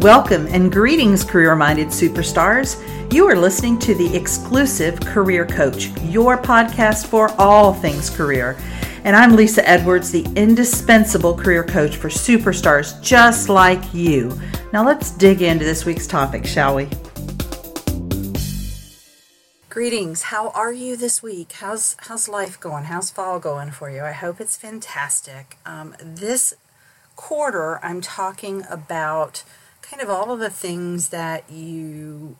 Welcome and greetings, career minded superstars. You are listening to the exclusive Career Coach, your podcast for all things career. And I'm Lisa Edwards, the indispensable career coach for superstars just like you. Now let's dig into this week's topic, shall we? Greetings. How are you this week? How's how's life going? How's fall going for you? I hope it's fantastic. Um, this quarter, I'm talking about kind of all of the things that you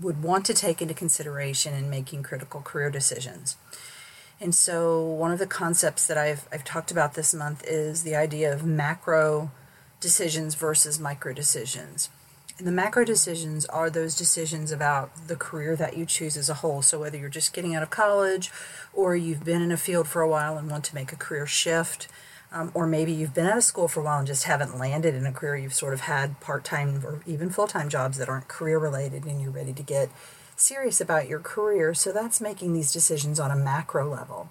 would want to take into consideration in making critical career decisions. And so, one of the concepts that I've, I've talked about this month is the idea of macro decisions versus micro decisions. And the macro decisions are those decisions about the career that you choose as a whole. So, whether you're just getting out of college or you've been in a field for a while and want to make a career shift, um, or maybe you've been out of school for a while and just haven't landed in a career. You've sort of had part time or even full time jobs that aren't career related and you're ready to get serious about your career. So that's making these decisions on a macro level.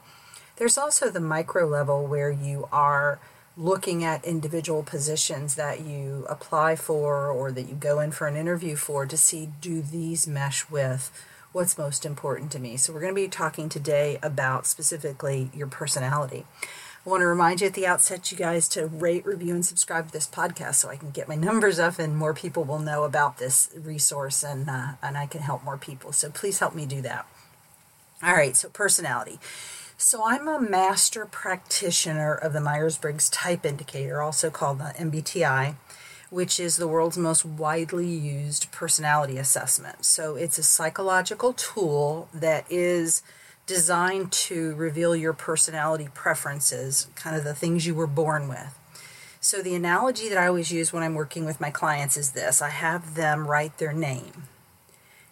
There's also the micro level where you are looking at individual positions that you apply for or that you go in for an interview for to see do these mesh with what's most important to me. So we're going to be talking today about specifically your personality. I want to remind you at the outset, you guys, to rate, review, and subscribe to this podcast so I can get my numbers up and more people will know about this resource and uh, and I can help more people. So please help me do that. All right, so personality. So I'm a master practitioner of the Myers-Briggs Type Indicator, also called the MBTI, which is the world's most widely used personality assessment. So it's a psychological tool that is designed to reveal your personality preferences, kind of the things you were born with. So, the analogy that I always use when I'm working with my clients is this I have them write their name.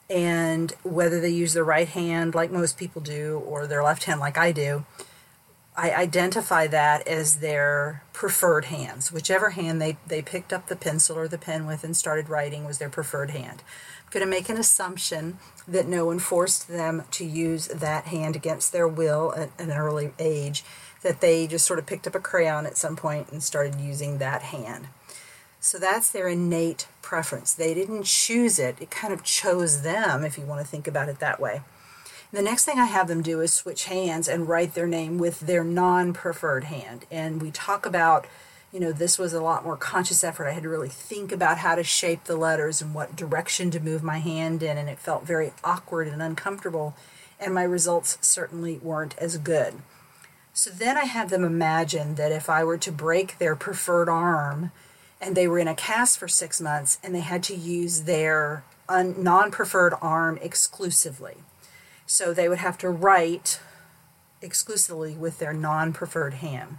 And whether they use their right hand like most people do or their left hand like I do, I identify that as their preferred hands. Whichever hand they, they picked up the pencil or the pen with and started writing was their preferred hand I'm going to make an assumption that no one forced them to use that hand against their will at an early age, that they just sort of picked up a crayon at some point and started using that hand. So that's their innate preference. They didn't choose it, it kind of chose them, if you want to think about it that way. The next thing I have them do is switch hands and write their name with their non preferred hand. And we talk about you know, this was a lot more conscious effort. I had to really think about how to shape the letters and what direction to move my hand in, and it felt very awkward and uncomfortable, and my results certainly weren't as good. So then I had them imagine that if I were to break their preferred arm and they were in a cast for six months and they had to use their un- non preferred arm exclusively. So they would have to write exclusively with their non preferred hand.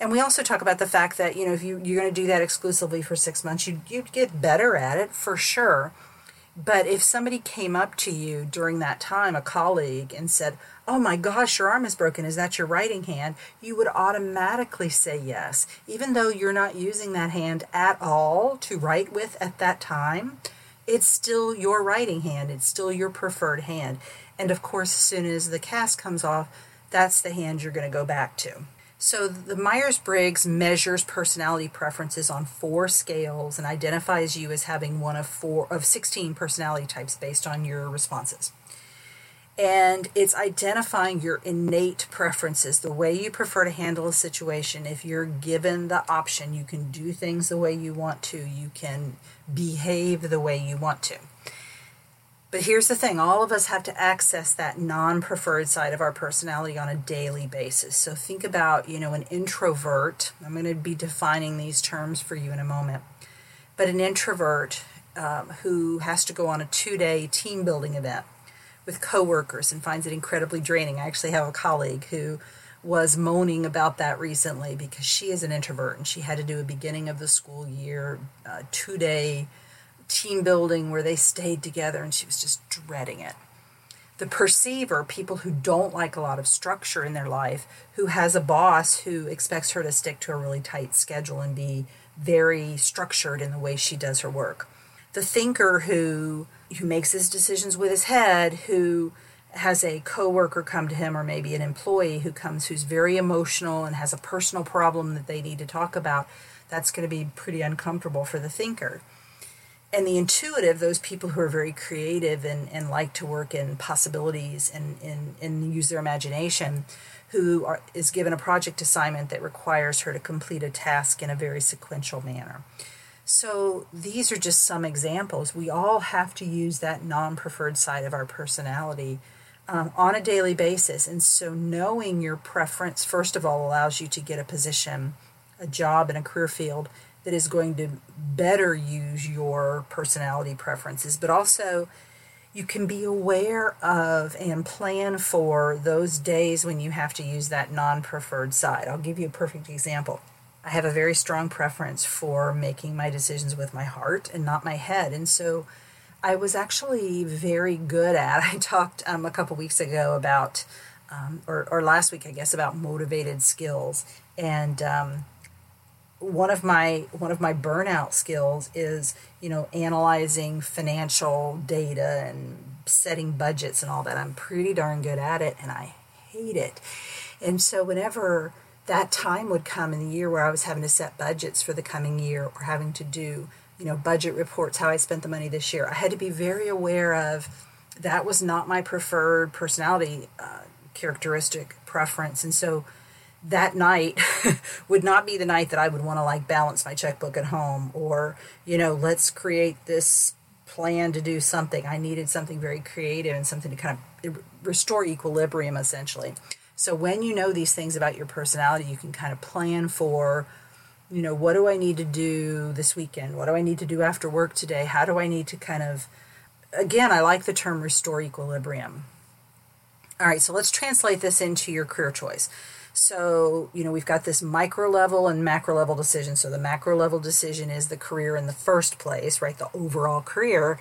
And we also talk about the fact that, you know, if you, you're going to do that exclusively for six months, you, you'd get better at it for sure. But if somebody came up to you during that time, a colleague, and said, Oh my gosh, your arm is broken, is that your writing hand? You would automatically say yes, even though you're not using that hand at all to write with at that time. It's still your writing hand, it's still your preferred hand. And of course, as soon as the cast comes off, that's the hand you're going to go back to. So the Myers-Briggs measures personality preferences on four scales and identifies you as having one of four of 16 personality types based on your responses. And it's identifying your innate preferences, the way you prefer to handle a situation. If you're given the option, you can do things the way you want to, you can behave the way you want to. But here's the thing all of us have to access that non preferred side of our personality on a daily basis. So think about, you know, an introvert. I'm going to be defining these terms for you in a moment. But an introvert um, who has to go on a two day team building event with coworkers and finds it incredibly draining. I actually have a colleague who was moaning about that recently because she is an introvert and she had to do a beginning of the school year uh, two day team building where they stayed together and she was just dreading it. The perceiver, people who don't like a lot of structure in their life, who has a boss who expects her to stick to a really tight schedule and be very structured in the way she does her work. The thinker who who makes his decisions with his head, who has a coworker come to him or maybe an employee who comes who's very emotional and has a personal problem that they need to talk about, that's going to be pretty uncomfortable for the thinker and the intuitive, those people who are very creative and, and like to work in possibilities and, and, and use their imagination, who are, is given a project assignment that requires her to complete a task in a very sequential manner. So these are just some examples. We all have to use that non preferred side of our personality um, on a daily basis. And so knowing your preference, first of all, allows you to get a position, a job in a career field that is going to better use your personality preferences, but also you can be aware of and plan for those days when you have to use that non preferred side. I'll give you a perfect example. I have a very strong preference for making my decisions with my heart and not my head. And so I was actually very good at, I talked um, a couple weeks ago about, um, or, or last week, I guess, about motivated skills. And um, one of my one of my burnout skills is you know analyzing financial data and setting budgets and all that i'm pretty darn good at it and i hate it and so whenever that time would come in the year where I was having to set budgets for the coming year or having to do, you know, budget reports, how I spent the money this year. I had to be very aware of that was not my preferred personality uh, characteristic preference. And so that night would not be the night that I would want to like balance my checkbook at home or, you know, let's create this plan to do something. I needed something very creative and something to kind of restore equilibrium essentially. So when you know these things about your personality, you can kind of plan for, you know, what do I need to do this weekend? What do I need to do after work today? How do I need to kind of, again, I like the term restore equilibrium. All right, so let's translate this into your career choice. So, you know, we've got this micro level and macro level decision. So, the macro level decision is the career in the first place, right? The overall career.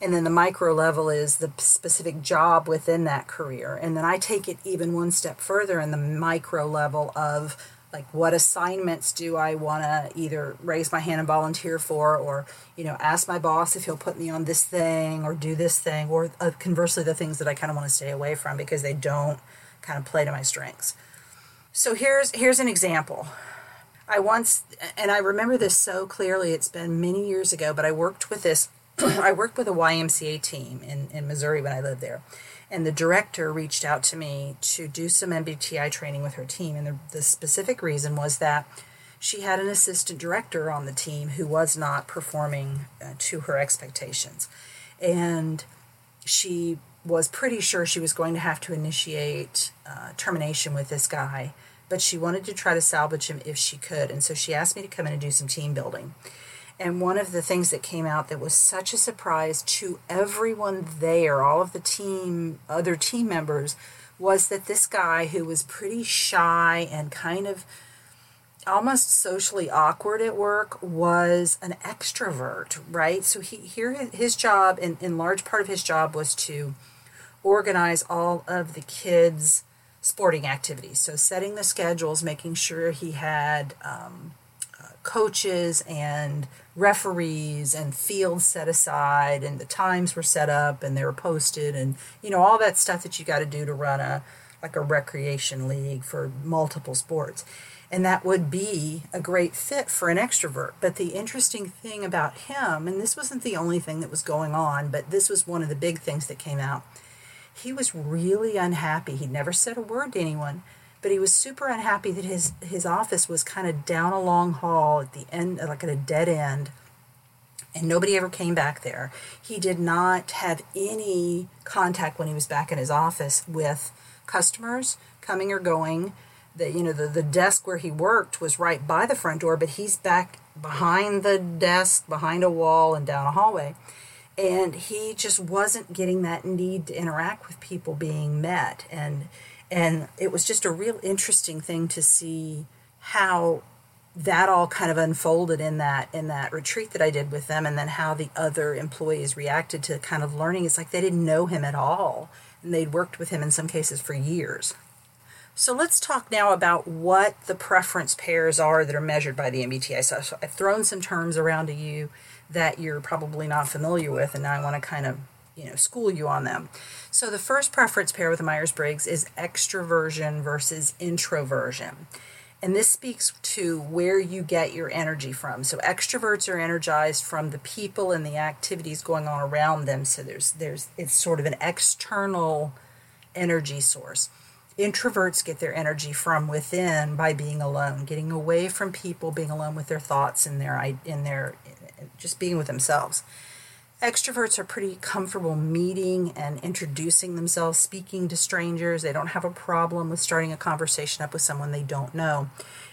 And then the micro level is the specific job within that career. And then I take it even one step further in the micro level of like what assignments do I want to either raise my hand and volunteer for or you know ask my boss if he'll put me on this thing or do this thing or uh, conversely the things that I kind of want to stay away from because they don't kind of play to my strengths. So here's here's an example. I once and I remember this so clearly it's been many years ago but I worked with this I worked with a YMCA team in, in Missouri when I lived there. And the director reached out to me to do some MBTI training with her team. And the, the specific reason was that she had an assistant director on the team who was not performing uh, to her expectations. And she was pretty sure she was going to have to initiate uh, termination with this guy, but she wanted to try to salvage him if she could. And so she asked me to come in and do some team building. And one of the things that came out that was such a surprise to everyone there, all of the team, other team members, was that this guy who was pretty shy and kind of almost socially awkward at work was an extrovert, right? So he here his job and in large part of his job was to organize all of the kids' sporting activities. So setting the schedules, making sure he had um, coaches and referees and fields set aside and the times were set up and they were posted and you know all that stuff that you got to do to run a like a recreation league for multiple sports and that would be a great fit for an extrovert but the interesting thing about him and this wasn't the only thing that was going on but this was one of the big things that came out he was really unhappy. He never said a word to anyone but he was super unhappy that his his office was kind of down a long hall at the end like at a dead end and nobody ever came back there. He did not have any contact when he was back in his office with customers coming or going. The you know the, the desk where he worked was right by the front door but he's back behind the desk behind a wall and down a hallway and he just wasn't getting that need to interact with people being met and and it was just a real interesting thing to see how that all kind of unfolded in that in that retreat that I did with them and then how the other employees reacted to kind of learning it's like they didn't know him at all and they'd worked with him in some cases for years. So let's talk now about what the preference pairs are that are measured by the MBTI. So I've thrown some terms around to you that you're probably not familiar with and now I want to kind of you know school you on them. So the first preference pair with Myers Briggs is extroversion versus introversion. And this speaks to where you get your energy from. So extroverts are energized from the people and the activities going on around them. So there's there's it's sort of an external energy source. Introverts get their energy from within by being alone, getting away from people, being alone with their thoughts and their in their just being with themselves. Extroverts are pretty comfortable meeting and introducing themselves, speaking to strangers. They don't have a problem with starting a conversation up with someone they don't know.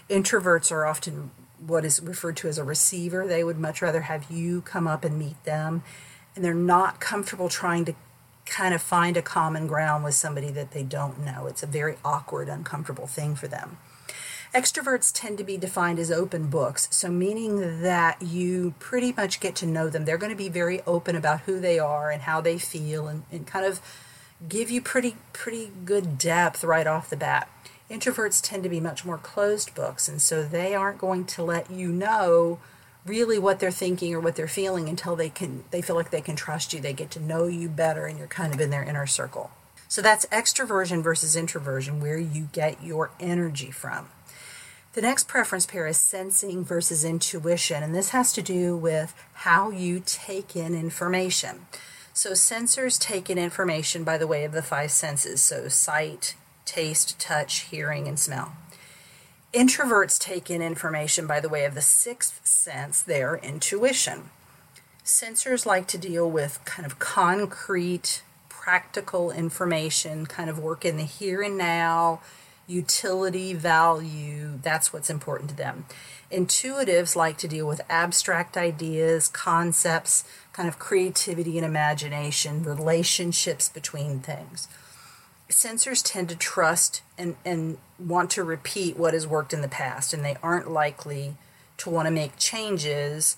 Introverts are often what is referred to as a receiver. They would much rather have you come up and meet them. And they're not comfortable trying to kind of find a common ground with somebody that they don't know. It's a very awkward, uncomfortable thing for them. Extroverts tend to be defined as open books, so meaning that you pretty much get to know them. They're going to be very open about who they are and how they feel and, and kind of give you pretty pretty good depth right off the bat. Introverts tend to be much more closed books, and so they aren't going to let you know really what they're thinking or what they're feeling until they can they feel like they can trust you. They get to know you better and you're kind of in their inner circle. So that's extroversion versus introversion, where you get your energy from. The next preference pair is sensing versus intuition, and this has to do with how you take in information. So, sensors take in information by the way of the five senses so, sight, taste, touch, hearing, and smell. Introverts take in information by the way of the sixth sense, their intuition. Sensors like to deal with kind of concrete, practical information, kind of work in the here and now utility, value, that's what's important to them. Intuitives like to deal with abstract ideas, concepts, kind of creativity and imagination, relationships between things. Sensors tend to trust and, and want to repeat what has worked in the past, and they aren't likely to want to make changes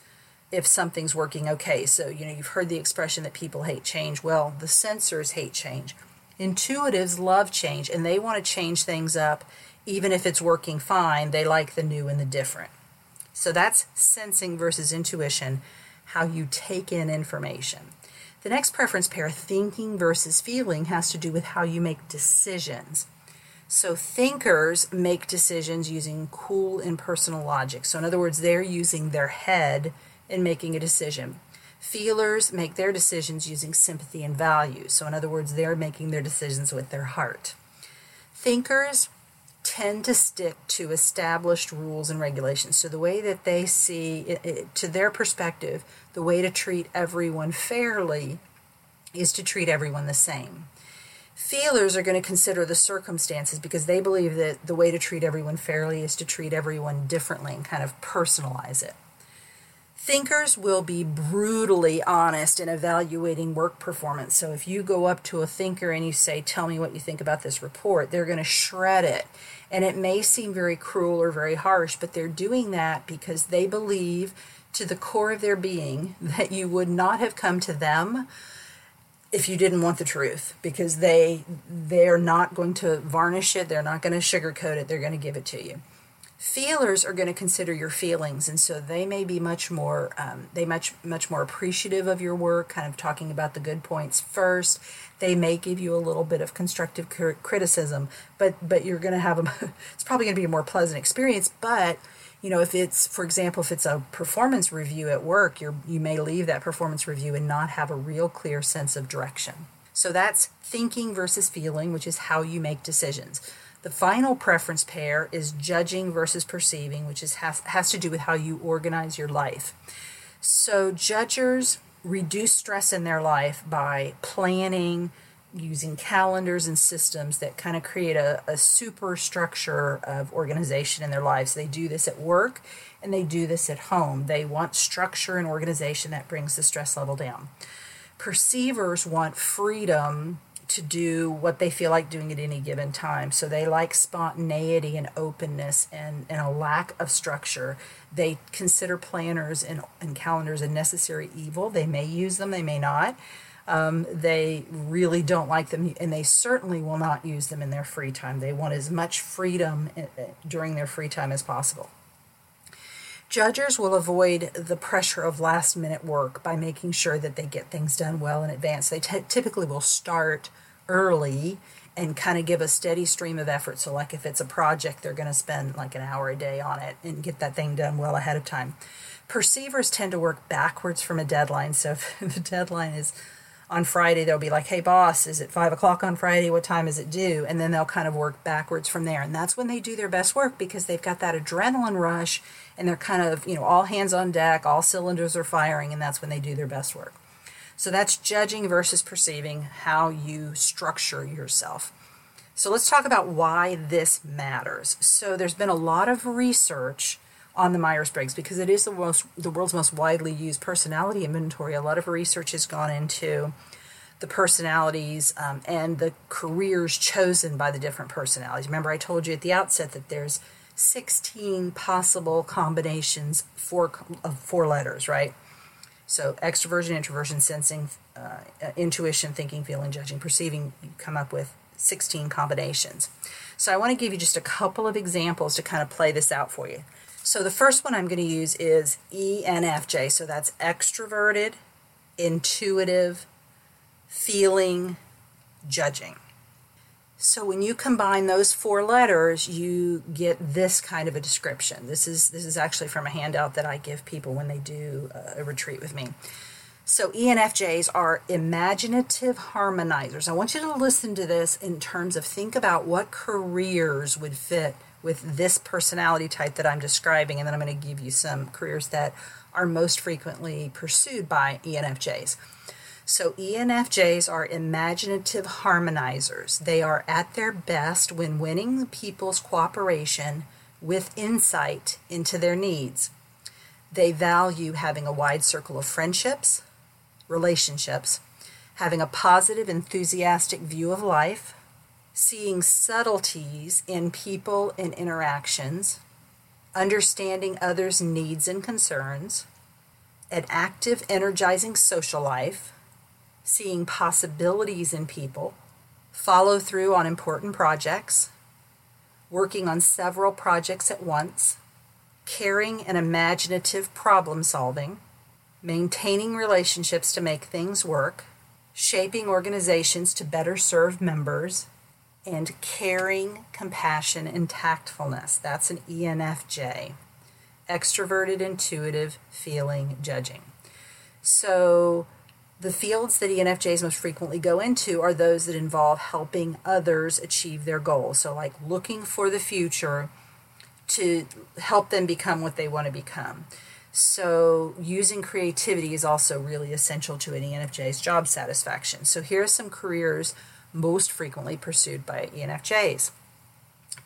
if something's working okay. So, you know, you've heard the expression that people hate change. Well, the sensors hate change. Intuitives love change and they want to change things up even if it's working fine. They like the new and the different. So that's sensing versus intuition, how you take in information. The next preference pair, thinking versus feeling, has to do with how you make decisions. So thinkers make decisions using cool impersonal logic. So in other words, they're using their head in making a decision. Feelers make their decisions using sympathy and value. So, in other words, they're making their decisions with their heart. Thinkers tend to stick to established rules and regulations. So, the way that they see, it, it, to their perspective, the way to treat everyone fairly is to treat everyone the same. Feelers are going to consider the circumstances because they believe that the way to treat everyone fairly is to treat everyone differently and kind of personalize it. Thinkers will be brutally honest in evaluating work performance. So if you go up to a thinker and you say, Tell me what you think about this report, they're going to shred it. And it may seem very cruel or very harsh, but they're doing that because they believe to the core of their being that you would not have come to them if you didn't want the truth because they they're not going to varnish it they're not going to sugarcoat it they're going to give it to you feelers are going to consider your feelings and so they may be much more um, they much much more appreciative of your work kind of talking about the good points first. They may give you a little bit of constructive criticism but but you're going to have a it's probably going to be a more pleasant experience but you know if it's for example if it's a performance review at work you you may leave that performance review and not have a real clear sense of direction. So that's thinking versus feeling which is how you make decisions the final preference pair is judging versus perceiving, which is has, to do with how you organize your life. So judgers reduce stress in their life by planning, using calendars and systems that kind of create a, a super structure of organization in their lives. They do this at work and they do this at home. They want structure and organization that brings the stress level down. Perceivers want freedom to do what they feel like doing at any given time. So they like spontaneity and openness and, and a lack of structure. They consider planners and, and calendars a necessary evil. They may use them, they may not. Um, they really don't like them, and they certainly will not use them in their free time. They want as much freedom uh, during their free time as possible. Judgers will avoid the pressure of last minute work by making sure that they get things done well in advance. They t- typically will start early and kind of give a steady stream of effort. So, like if it's a project, they're going to spend like an hour a day on it and get that thing done well ahead of time. Perceivers tend to work backwards from a deadline. So, if the deadline is on Friday, they'll be like, hey, boss, is it five o'clock on Friday? What time is it due? And then they'll kind of work backwards from there. And that's when they do their best work because they've got that adrenaline rush and they're kind of, you know, all hands on deck, all cylinders are firing, and that's when they do their best work. So that's judging versus perceiving, how you structure yourself. So let's talk about why this matters. So there's been a lot of research on the Myers-Briggs because it is the most the world's most widely used personality inventory. A lot of research has gone into the personalities um, and the careers chosen by the different personalities. Remember, I told you at the outset that there's 16 possible combinations for of four letters, right? So extroversion, introversion, sensing, uh, intuition, thinking, feeling, judging, perceiving. You come up with 16 combinations. So I want to give you just a couple of examples to kind of play this out for you. So the first one I'm going to use is ENFJ. So that's extroverted, intuitive, feeling, judging. So when you combine those four letters, you get this kind of a description. This is this is actually from a handout that I give people when they do uh, a retreat with me. So ENFJs are imaginative harmonizers. I want you to listen to this in terms of think about what careers would fit with this personality type that I'm describing, and then I'm going to give you some careers that are most frequently pursued by ENFJs. So, ENFJs are imaginative harmonizers. They are at their best when winning people's cooperation with insight into their needs. They value having a wide circle of friendships, relationships, having a positive, enthusiastic view of life, seeing subtleties in people and interactions, understanding others' needs and concerns, an active, energizing social life, seeing possibilities in people, follow through on important projects, working on several projects at once, caring and imaginative problem solving, maintaining relationships to make things work, shaping organizations to better serve members, and caring, compassion, and tactfulness. That's an ENFJ. Extroverted, intuitive, feeling, judging. So, the fields that ENFJs most frequently go into are those that involve helping others achieve their goals. So, like looking for the future to help them become what they want to become. So, using creativity is also really essential to an ENFJ's job satisfaction. So, here are some careers most frequently pursued by ENFJs.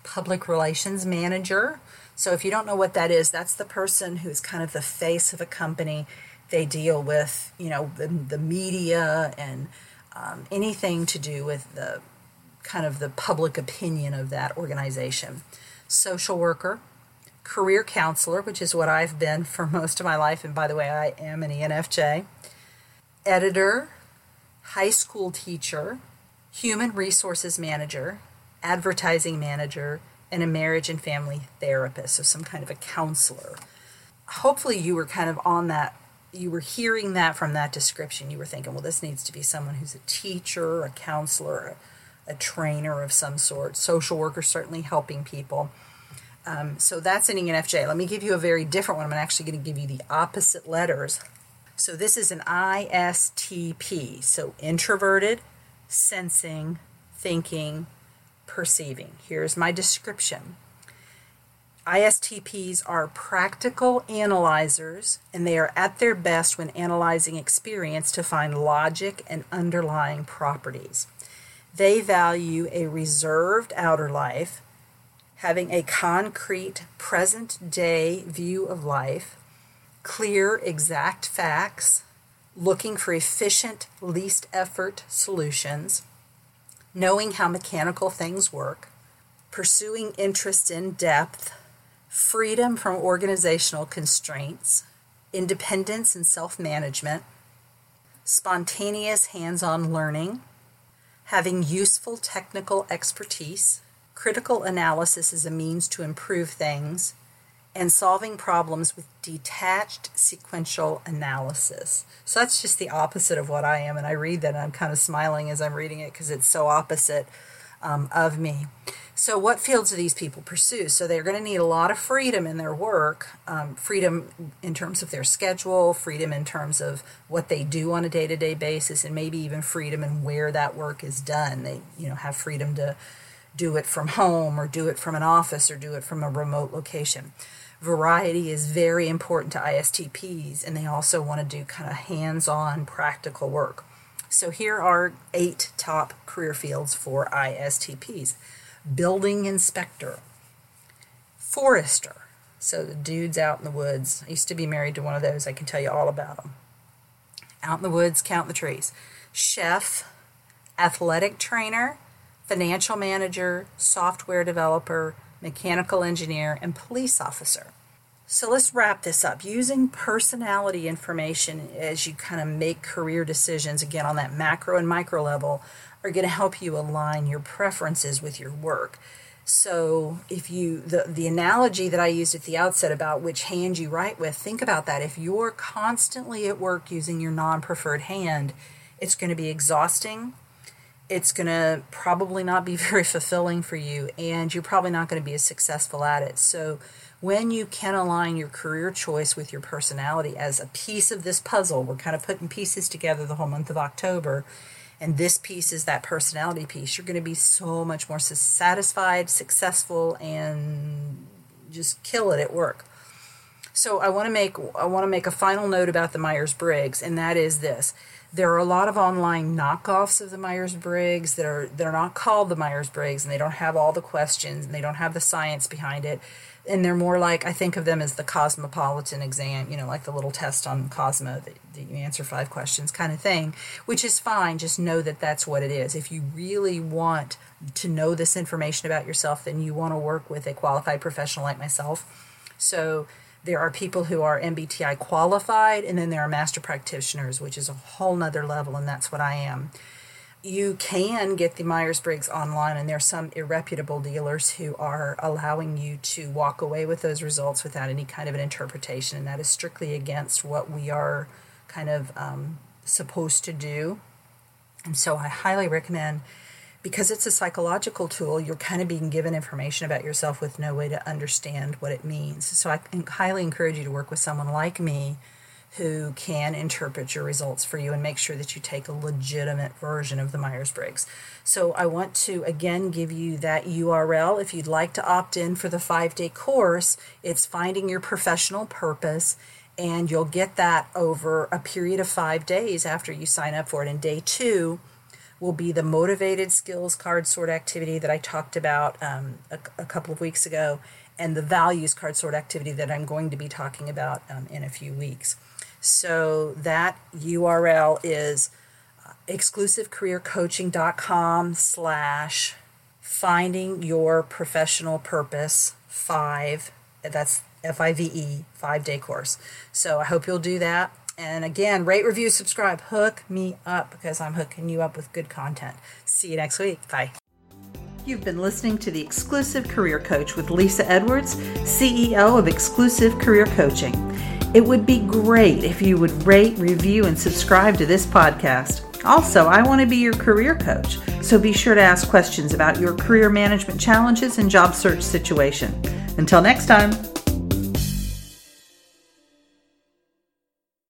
Public relations manager. So, if you don't know what that is, that's the person who's kind of the face of a company they deal with, you know, the, the media and um, anything to do with the kind of the public opinion of that organization. Social worker, career counselor, which is what I've been for most of my life, and by the way, I am an ENFJ, editor, high school teacher, human resources manager, advertising manager, and a marriage and family therapist, so some kind of a counselor. Hopefully, you were kind of on that you were hearing that from that description, you were thinking, well, this needs to be someone who's a teacher, a counselor, a, a trainer of some sort, social worker, certainly helping people. Um, so that's an ENFJ. Let me give you a very different one. I'm actually going to give you the opposite letters. So this is an ISTP. So introverted, sensing, thinking, perceiving. Here's my description. ISTPs are practical analyzers, and they are at their best when analyzing experience to find logic and underlying properties. They value a reserved outer life, having a concrete present day view of life, clear, exact facts, looking for efficient, least effort solutions, knowing how mechanical things work, pursuing interest in depth freedom from organizational constraints, independence and self management, spontaneous hands on learning, having useful technical expertise, critical analysis as a means to improve things, and solving problems with detached sequential analysis. So that's just the opposite of what I am. And I read that and I'm kind of smiling as I'm reading it because it's so opposite um, of me. So, what fields do these people pursue? So, they're going to need a lot of freedom in their work um, freedom in terms of their schedule, freedom in terms of what they do on a day to day basis, and maybe even freedom in where that work is done. They, you know, have freedom to do it from home or do it from an office or do it from a remote location. Variety is very important to ISTPs, and they also want to do kind of hands on practical work. So, here are eight top career fields for ISTPs building inspector, forester. So the dudes out in the woods. I used to be married to one of those. I can tell you all about them. Out in the woods, count the trees. Chef, athletic trainer, financial manager, software developer, mechanical engineer, and police officer. So let's wrap this up. Using personality information as you kind of make career decisions, again, on that macro and micro level, are going to help you align your preferences with your work. So if you the the analogy that I used at the outset about which hand you write with, think about that. If you're constantly at work using your non-preferred hand, it's going to be exhausting. It's going to probably not be very fulfilling for you and you're probably not going to be as successful at it. So when you can align your career choice with your personality as a piece of this puzzle, we're kind of putting pieces together the whole month of October and this piece is that personality piece, you're going to be so much more satisfied, successful, and just kill it at work. So I want to make I want to make a final note about the Myers Briggs, and that is this: there are a lot of online knockoffs of the Myers Briggs that are they're not called the Myers Briggs, and they don't have all the questions, and they don't have the science behind it and they're more like I think of them as the cosmopolitan exam, you know, like the little test on Cosmo that, that, you answer five questions kind of thing, which is fine. Just know that that's what it is. If you really want to know this information about yourself, then you want to work with a qualified professional like myself. So there are people who are MBTI qualified, and then there are master practitioners, which is a whole nother level, and that's what I am you can get the Myers Briggs online, and there are some irreputable dealers who are allowing you to walk away with those results without any kind of an interpretation, and that is strictly against what we are kind of um, supposed to do. And so I highly recommend, because it's a psychological tool, you're kind of being given information about yourself with no way to understand what it means. So I highly encourage you to work with someone like me who can interpret your results for you and make sure that you take a legitimate version of the Myers Briggs. So, I want to again give you that URL if you'd like to opt in for the five day course. It's Finding Your Professional Purpose, and you'll get that over a period of five days after you sign up for it. And day two, will be the motivated skills card sort activity that I talked about um, a, a, couple of weeks ago, and the values card sort activity that I'm going to be talking about um, in a few weeks. So that URL is uh, exclusivecareercoaching.com slash finding your professional purpose five. That's F I V E, five day course. So I hope you'll do that. And again, rate, review, subscribe. Hook me up because I'm hooking you up with good content. See you next week. Bye. You've been listening to the Exclusive Career Coach with Lisa Edwards, CEO of Exclusive Career Coaching. It would be great if you would rate, review, and subscribe to this podcast. Also, I want to be your career coach, so be sure to ask questions about your career management challenges and job search situation. Until next time.